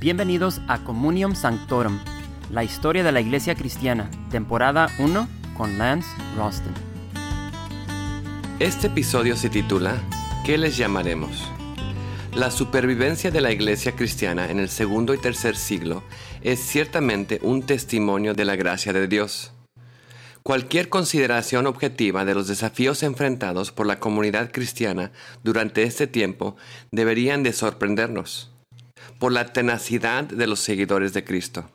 Bienvenidos a Communium Sanctorum, la historia de la iglesia cristiana, temporada 1 con Lance Ralston. Este episodio se titula ¿Qué les llamaremos? La supervivencia de la iglesia cristiana en el segundo y tercer siglo es ciertamente un testimonio de la gracia de Dios. Cualquier consideración objetiva de los desafíos enfrentados por la comunidad cristiana durante este tiempo deberían de sorprendernos por la tenacidad de los seguidores de Cristo.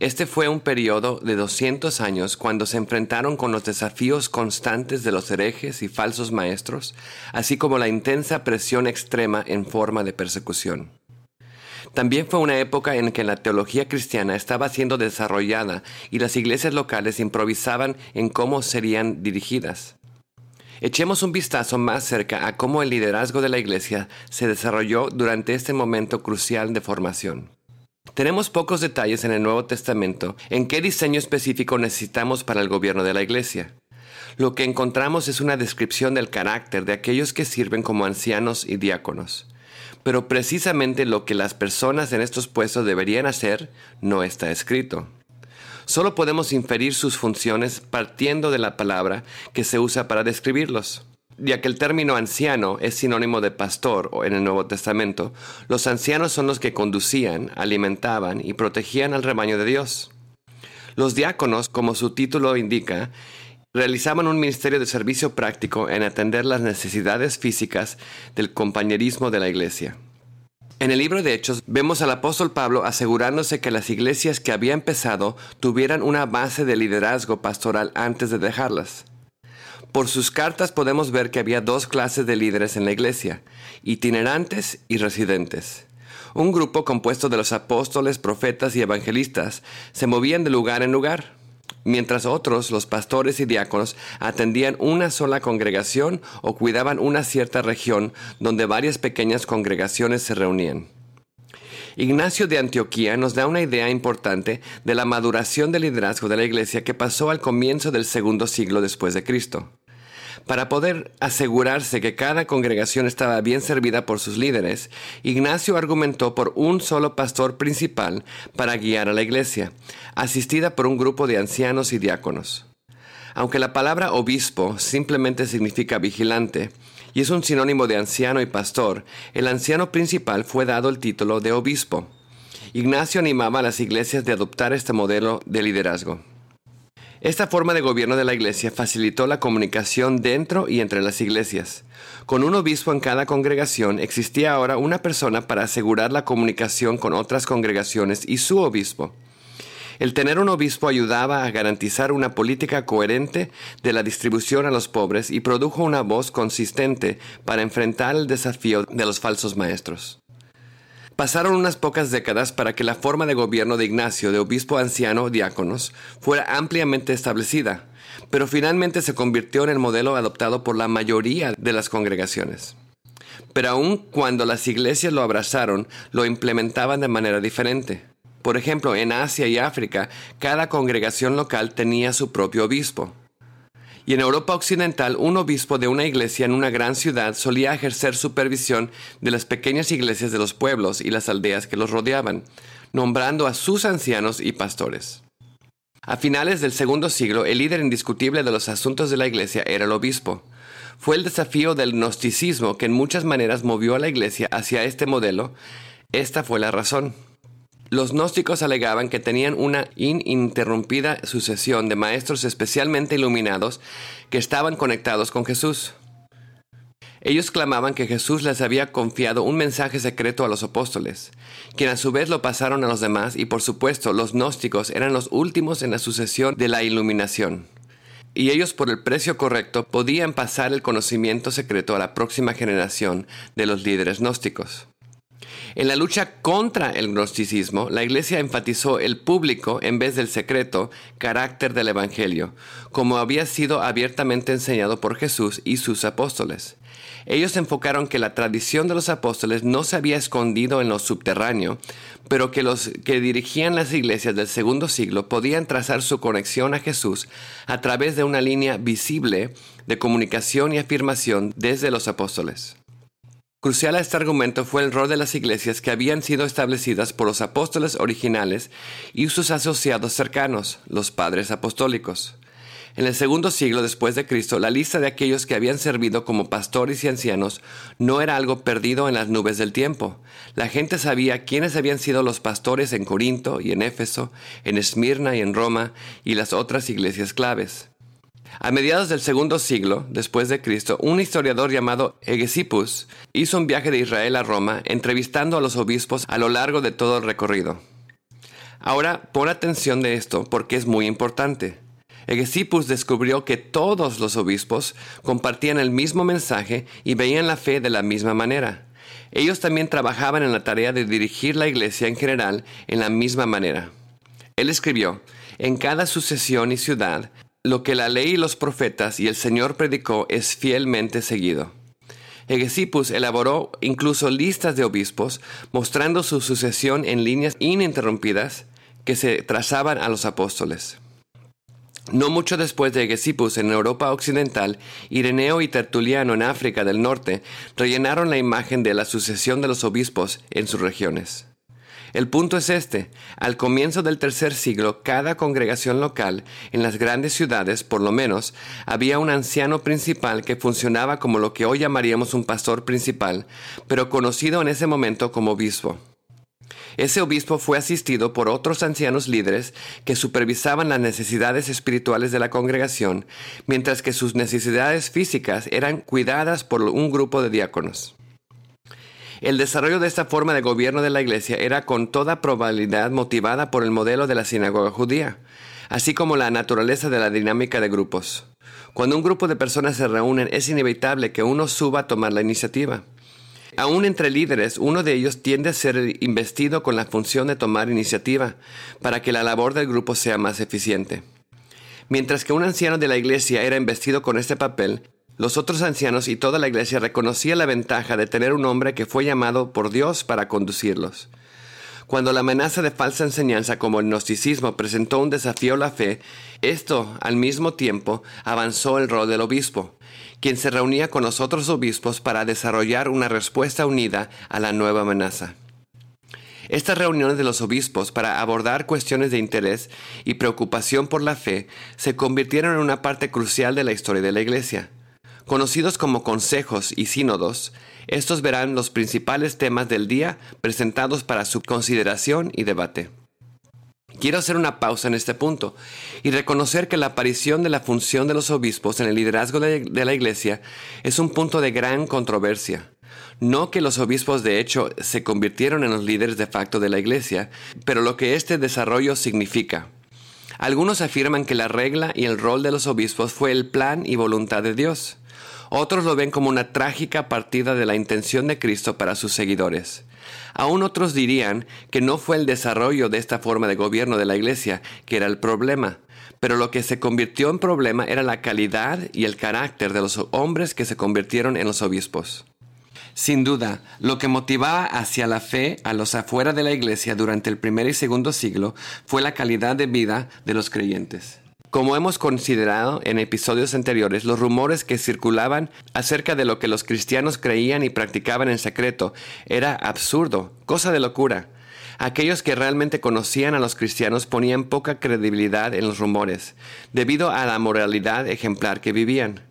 Este fue un periodo de 200 años cuando se enfrentaron con los desafíos constantes de los herejes y falsos maestros, así como la intensa presión extrema en forma de persecución. También fue una época en que la teología cristiana estaba siendo desarrollada y las iglesias locales improvisaban en cómo serían dirigidas. Echemos un vistazo más cerca a cómo el liderazgo de la iglesia se desarrolló durante este momento crucial de formación. Tenemos pocos detalles en el Nuevo Testamento en qué diseño específico necesitamos para el gobierno de la iglesia. Lo que encontramos es una descripción del carácter de aquellos que sirven como ancianos y diáconos. Pero precisamente lo que las personas en estos puestos deberían hacer no está escrito. Solo podemos inferir sus funciones partiendo de la palabra que se usa para describirlos. Ya que el término anciano es sinónimo de pastor en el Nuevo Testamento, los ancianos son los que conducían, alimentaban y protegían al rebaño de Dios. Los diáconos, como su título indica, realizaban un ministerio de servicio práctico en atender las necesidades físicas del compañerismo de la iglesia. En el libro de Hechos vemos al apóstol Pablo asegurándose que las iglesias que había empezado tuvieran una base de liderazgo pastoral antes de dejarlas. Por sus cartas podemos ver que había dos clases de líderes en la iglesia, itinerantes y residentes. Un grupo compuesto de los apóstoles, profetas y evangelistas se movían de lugar en lugar mientras otros, los pastores y diáconos, atendían una sola congregación o cuidaban una cierta región donde varias pequeñas congregaciones se reunían. Ignacio de Antioquía nos da una idea importante de la maduración del liderazgo de la iglesia que pasó al comienzo del segundo siglo después de Cristo. Para poder asegurarse que cada congregación estaba bien servida por sus líderes, Ignacio argumentó por un solo pastor principal para guiar a la iglesia, asistida por un grupo de ancianos y diáconos. Aunque la palabra obispo simplemente significa vigilante, y es un sinónimo de anciano y pastor, el anciano principal fue dado el título de obispo. Ignacio animaba a las iglesias de adoptar este modelo de liderazgo. Esta forma de gobierno de la iglesia facilitó la comunicación dentro y entre las iglesias. Con un obispo en cada congregación existía ahora una persona para asegurar la comunicación con otras congregaciones y su obispo. El tener un obispo ayudaba a garantizar una política coherente de la distribución a los pobres y produjo una voz consistente para enfrentar el desafío de los falsos maestros. Pasaron unas pocas décadas para que la forma de gobierno de Ignacio de obispo anciano diáconos fuera ampliamente establecida, pero finalmente se convirtió en el modelo adoptado por la mayoría de las congregaciones. Pero aun cuando las iglesias lo abrazaron, lo implementaban de manera diferente. Por ejemplo, en Asia y África, cada congregación local tenía su propio obispo y en Europa Occidental un obispo de una iglesia en una gran ciudad solía ejercer supervisión de las pequeñas iglesias de los pueblos y las aldeas que los rodeaban, nombrando a sus ancianos y pastores. A finales del segundo siglo, el líder indiscutible de los asuntos de la iglesia era el obispo. Fue el desafío del gnosticismo que en muchas maneras movió a la iglesia hacia este modelo. Esta fue la razón. Los gnósticos alegaban que tenían una ininterrumpida sucesión de maestros especialmente iluminados que estaban conectados con Jesús. Ellos clamaban que Jesús les había confiado un mensaje secreto a los apóstoles, quien a su vez lo pasaron a los demás y por supuesto los gnósticos eran los últimos en la sucesión de la iluminación. Y ellos por el precio correcto podían pasar el conocimiento secreto a la próxima generación de los líderes gnósticos. En la lucha contra el gnosticismo, la Iglesia enfatizó el público en vez del secreto carácter del Evangelio, como había sido abiertamente enseñado por Jesús y sus apóstoles. Ellos enfocaron que la tradición de los apóstoles no se había escondido en lo subterráneo, pero que los que dirigían las iglesias del segundo siglo podían trazar su conexión a Jesús a través de una línea visible de comunicación y afirmación desde los apóstoles. Crucial a este argumento fue el rol de las iglesias que habían sido establecidas por los apóstoles originales y sus asociados cercanos, los padres apostólicos. En el segundo siglo después de Cristo, la lista de aquellos que habían servido como pastores y ancianos no era algo perdido en las nubes del tiempo. La gente sabía quiénes habían sido los pastores en Corinto y en Éfeso, en Esmirna y en Roma y las otras iglesias claves. A mediados del segundo siglo después de Cristo, un historiador llamado Hegesippus hizo un viaje de Israel a Roma entrevistando a los obispos a lo largo de todo el recorrido. Ahora pon atención de esto porque es muy importante. Hegesippus descubrió que todos los obispos compartían el mismo mensaje y veían la fe de la misma manera. Ellos también trabajaban en la tarea de dirigir la iglesia en general en la misma manera. Él escribió, en cada sucesión y ciudad, lo que la ley y los profetas y el Señor predicó es fielmente seguido. Hegesippus elaboró incluso listas de obispos mostrando su sucesión en líneas ininterrumpidas que se trazaban a los apóstoles. No mucho después de Hegesippus en Europa Occidental, Ireneo y Tertuliano en África del Norte rellenaron la imagen de la sucesión de los obispos en sus regiones. El punto es este. Al comienzo del tercer siglo, cada congregación local, en las grandes ciudades por lo menos, había un anciano principal que funcionaba como lo que hoy llamaríamos un pastor principal, pero conocido en ese momento como obispo. Ese obispo fue asistido por otros ancianos líderes que supervisaban las necesidades espirituales de la congregación, mientras que sus necesidades físicas eran cuidadas por un grupo de diáconos. El desarrollo de esta forma de gobierno de la iglesia era con toda probabilidad motivada por el modelo de la sinagoga judía, así como la naturaleza de la dinámica de grupos. Cuando un grupo de personas se reúnen es inevitable que uno suba a tomar la iniciativa. Aún entre líderes, uno de ellos tiende a ser investido con la función de tomar iniciativa para que la labor del grupo sea más eficiente. Mientras que un anciano de la iglesia era investido con este papel, los otros ancianos y toda la iglesia reconocían la ventaja de tener un hombre que fue llamado por Dios para conducirlos. Cuando la amenaza de falsa enseñanza como el gnosticismo presentó un desafío a la fe, esto al mismo tiempo avanzó el rol del obispo, quien se reunía con los otros obispos para desarrollar una respuesta unida a la nueva amenaza. Estas reuniones de los obispos para abordar cuestiones de interés y preocupación por la fe se convirtieron en una parte crucial de la historia de la Iglesia. Conocidos como consejos y sínodos, estos verán los principales temas del día presentados para su consideración y debate. Quiero hacer una pausa en este punto y reconocer que la aparición de la función de los obispos en el liderazgo de, la Iglesia es un punto de gran controversia. No que los obispos de hecho se convirtieron en los líderes de facto de la Iglesia, pero lo que este desarrollo significa. Algunos afirman que la regla y el rol de los obispos fue el plan y voluntad de Dios. Otros lo ven como una trágica partida de la intención de Cristo para sus seguidores. Aún otros dirían que no fue el desarrollo de esta forma de gobierno de la Iglesia que era el problema, pero lo que se convirtió en problema era la calidad y el carácter de los hombres que se convirtieron en los obispos. Sin duda, lo que motivaba hacia la fe a los afuera de la iglesia durante el primer y segundo siglo fue la calidad de vida de los creyentes. Como hemos considerado en episodios anteriores, los rumores que circulaban acerca de lo que los cristianos creían y practicaban en secreto era absurdo, cosa de locura. Aquellos que realmente conocían a los cristianos ponían poca credibilidad en los rumores, debido a la moralidad ejemplar que vivían.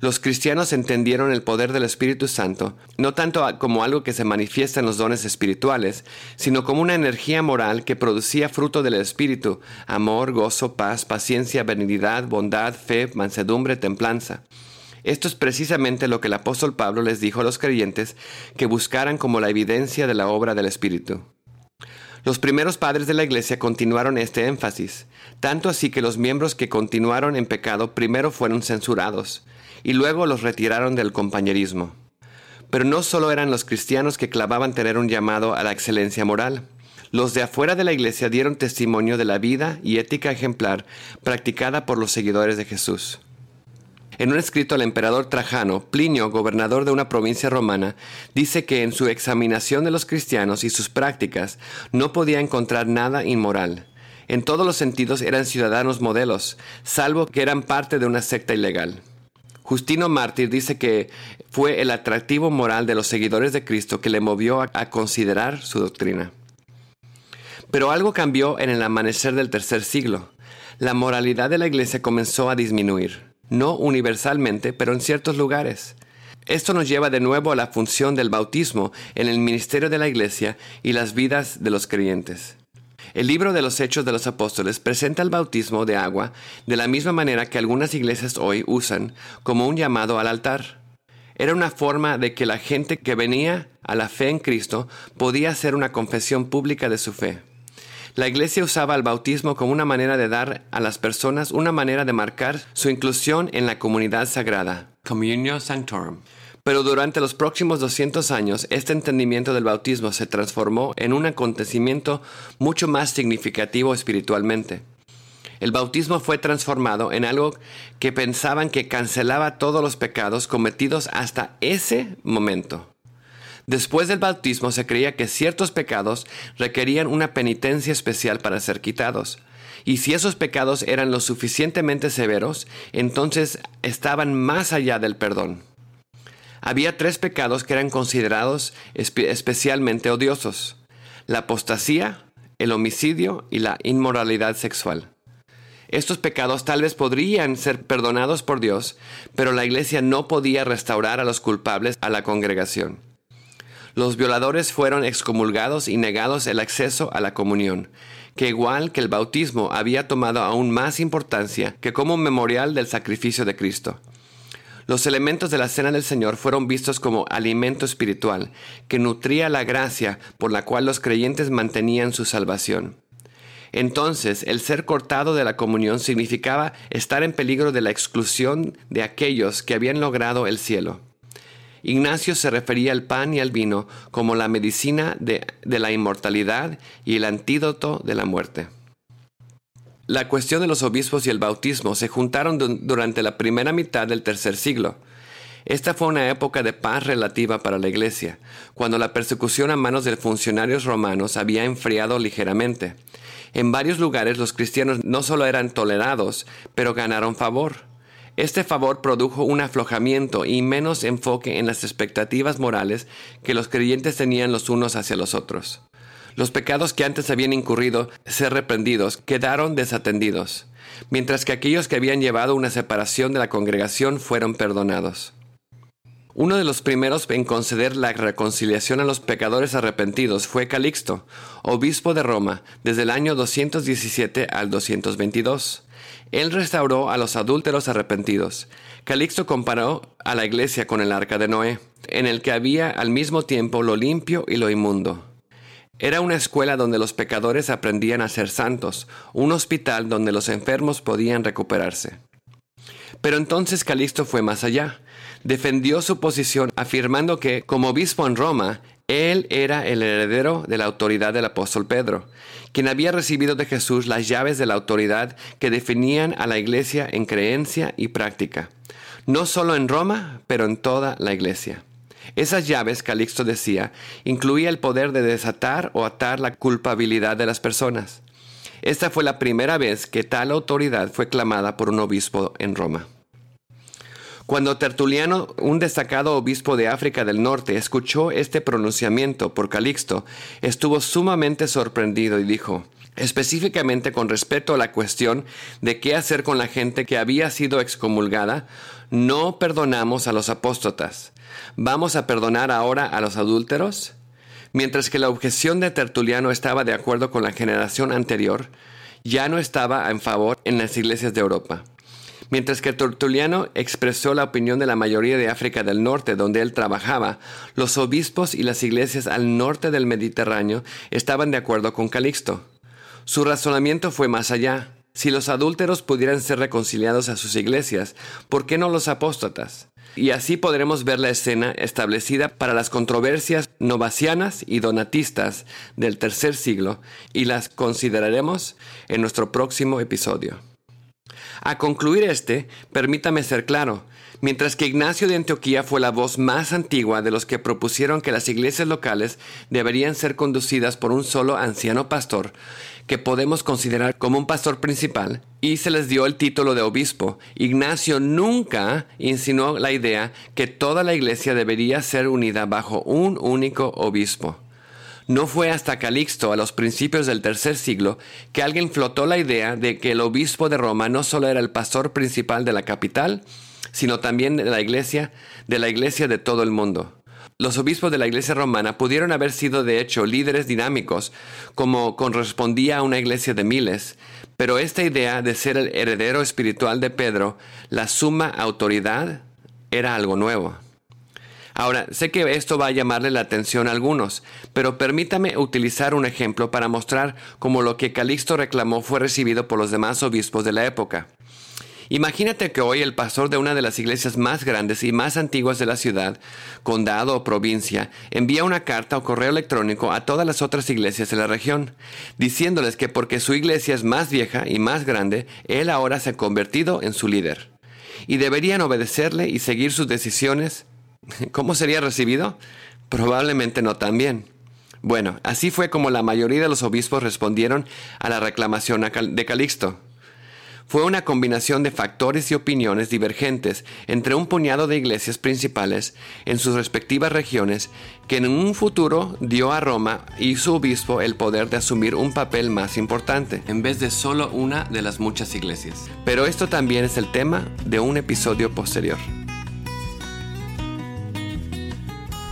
Los cristianos entendieron el poder del Espíritu Santo no tanto como algo que se manifiesta en los dones espirituales, sino como una energía moral que producía fruto del Espíritu, amor, gozo, paz, paciencia, benignidad, bondad, fe, mansedumbre, templanza. Esto es precisamente lo que el apóstol Pablo les dijo a los creyentes que buscaran como la evidencia de la obra del Espíritu. Los primeros padres de la iglesia continuaron este énfasis, tanto así que los miembros que continuaron en pecado primero fueron censurados, y luego los retiraron del compañerismo. Pero no solo eran los cristianos que clavaban tener un llamado a la excelencia moral. Los de afuera de la iglesia dieron testimonio de la vida y ética ejemplar practicada por los seguidores de Jesús. En un escrito al emperador Trajano, Plinio, gobernador de una provincia romana, dice que en su examinación de los cristianos y sus prácticas no podía encontrar nada inmoral. En todos los sentidos eran ciudadanos modelos, salvo que eran parte de una secta ilegal. Justino Mártir dice que fue el atractivo moral de los seguidores de Cristo que le movió a, a considerar su doctrina. Pero algo cambió en el amanecer del tercer siglo. La moralidad de la iglesia comenzó a disminuir, no universalmente, pero en ciertos lugares. Esto nos lleva de nuevo a la función del bautismo en el ministerio de la iglesia y las vidas de los creyentes. El libro de los Hechos de los Apóstoles presenta el bautismo de agua de la misma manera que algunas iglesias hoy usan como un llamado al altar. Era una forma de que la gente que venía a la fe en Cristo podía hacer una confesión pública de su fe. La iglesia usaba el bautismo como una manera de dar a las personas una manera de marcar su inclusión en la comunidad sagrada. Communio Sanctorum. Pero durante los próximos 200 años, este entendimiento del bautismo se transformó en un acontecimiento mucho más significativo espiritualmente. El bautismo fue transformado en algo que pensaban que cancelaba todos los pecados cometidos hasta ese momento. Después del bautismo se creía que ciertos pecados requerían una penitencia especial para ser quitados. Y si esos pecados eran lo suficientemente severos, entonces estaban más allá del perdón. Había tres pecados que eran considerados especialmente odiosos. La apostasía, el homicidio y la inmoralidad sexual. Estos pecados tal vez podrían ser perdonados por Dios, pero la iglesia no podía restaurar a los culpables a la congregación. Los violadores fueron excomulgados y negados el acceso a la comunión, que igual que el bautismo había tomado aún más importancia que como memorial del sacrificio de Cristo. Los elementos de la cena del Señor fueron vistos como alimento espiritual, que nutría la gracia por la cual los creyentes mantenían su salvación. Entonces, el ser cortado de la comunión significaba estar en peligro de la exclusión de aquellos que habían logrado el cielo. Ignacio se refería al pan y al vino como la medicina de, de la inmortalidad y el antídoto de la muerte. La cuestión de los obispos y el bautismo se juntaron durante la primera mitad del tercer siglo. Esta fue una época de paz relativa para la Iglesia, cuando la persecución a manos de funcionarios romanos había enfriado ligeramente. En varios lugares los cristianos no solo eran tolerados, pero ganaron favor. Este favor produjo un aflojamiento y menos enfoque en las expectativas morales que los creyentes tenían los unos hacia los otros. Los pecados que antes habían incurrido ser reprendidos quedaron desatendidos, mientras que aquellos que habían llevado una separación de la congregación fueron perdonados. Uno de los primeros en conceder la reconciliación a los pecadores arrepentidos fue Calixto, obispo de Roma, desde el año 217 al 222. Él restauró a los adúlteros arrepentidos. Calixto comparó a la iglesia con el arca de Noé, en el que había al mismo tiempo lo limpio y lo inmundo. Era una escuela donde los pecadores aprendían a ser santos, un hospital donde los enfermos podían recuperarse. Pero entonces Calixto fue más allá. Defendió su posición afirmando que, como obispo en Roma, él era el heredero de la autoridad del apóstol Pedro, quien había recibido de Jesús las llaves de la autoridad que definían a la iglesia en creencia y práctica, no solo en Roma, pero en toda la iglesia. Esas llaves, Calixto decía, incluía el poder de desatar o atar la culpabilidad de las personas. Esta fue la primera vez que tal autoridad fue clamada por un obispo en Roma. Cuando Tertuliano, un destacado obispo de África del Norte, escuchó este pronunciamiento por Calixto, estuvo sumamente sorprendido y dijo, específicamente con respecto a la cuestión de qué hacer con la gente que había sido excomulgada, no perdonamos a los apóstatas. ¿Vamos a perdonar ahora a los adúlteros? Mientras que la objeción de Tertuliano estaba de acuerdo con la generación anterior, ya no estaba en favor en las iglesias de Europa. Mientras que Tertuliano expresó la opinión de la mayoría de África del Norte, donde él trabajaba, los obispos y las iglesias al norte del Mediterráneo estaban de acuerdo con Calixto. Su razonamiento fue más allá. Si los adúlteros pudieran ser reconciliados a sus iglesias, ¿por qué no los apóstatas? Y así podremos ver la escena establecida para las controversias novacianas y donatistas del tercer siglo y las consideraremos en nuestro próximo episodio. A concluir este, permítame ser claro, mientras que Ignacio de Antioquía fue la voz más antigua de los que propusieron que las iglesias locales deberían ser conducidas por un solo anciano pastor, que podemos considerar como un pastor principal, y se les dio el título de obispo. Ignacio nunca insinuó la idea que toda la iglesia debería ser unida bajo un único obispo. No fue hasta Calixto, a los principios del tercer siglo, que alguien flotó la idea de que el obispo de Roma no solo era el pastor principal de la capital, sino también de la iglesia, de la iglesia de todo el mundo. Los obispos de la iglesia romana pudieron haber sido de hecho líderes dinámicos, como correspondía a una iglesia de miles, pero esta idea de ser el heredero espiritual de Pedro, la suma autoridad, era algo nuevo. Ahora, sé que esto va a llamarle la atención a algunos, pero permítame utilizar un ejemplo para mostrar cómo lo que Calixto reclamó fue recibido por los demás obispos de la época. Imagínate que hoy el pastor de una de las iglesias más grandes y más antiguas de la ciudad, condado o provincia, envía una carta o correo electrónico a todas las otras iglesias de la región, diciéndoles que porque su iglesia es más vieja y más grande, él ahora se ha convertido en su líder. Y deberían obedecerle y seguir sus decisiones ¿Cómo sería recibido? Probablemente no tan bien. Bueno, así fue como la mayoría de los obispos respondieron a la reclamación de Calixto. Fue una combinación de factores y opiniones divergentes entre un puñado de iglesias principales en sus respectivas regiones que en un futuro dio a Roma y su obispo el poder de asumir un papel más importante, en vez de solo una de las muchas iglesias. Pero esto también es el tema de un episodio posterior.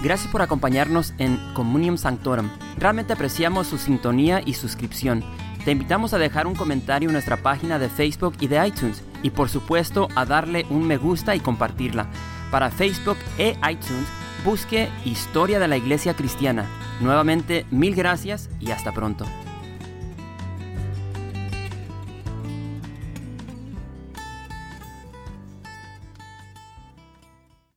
Gracias por acompañarnos en Communium Sanctorum. Realmente apreciamos su sintonía y suscripción. Te invitamos a dejar un comentario en nuestra página de Facebook y de iTunes y por supuesto a darle un me gusta y compartirla. Para Facebook e iTunes, busque Historia de la Iglesia Cristiana. Nuevamente, mil gracias y hasta pronto.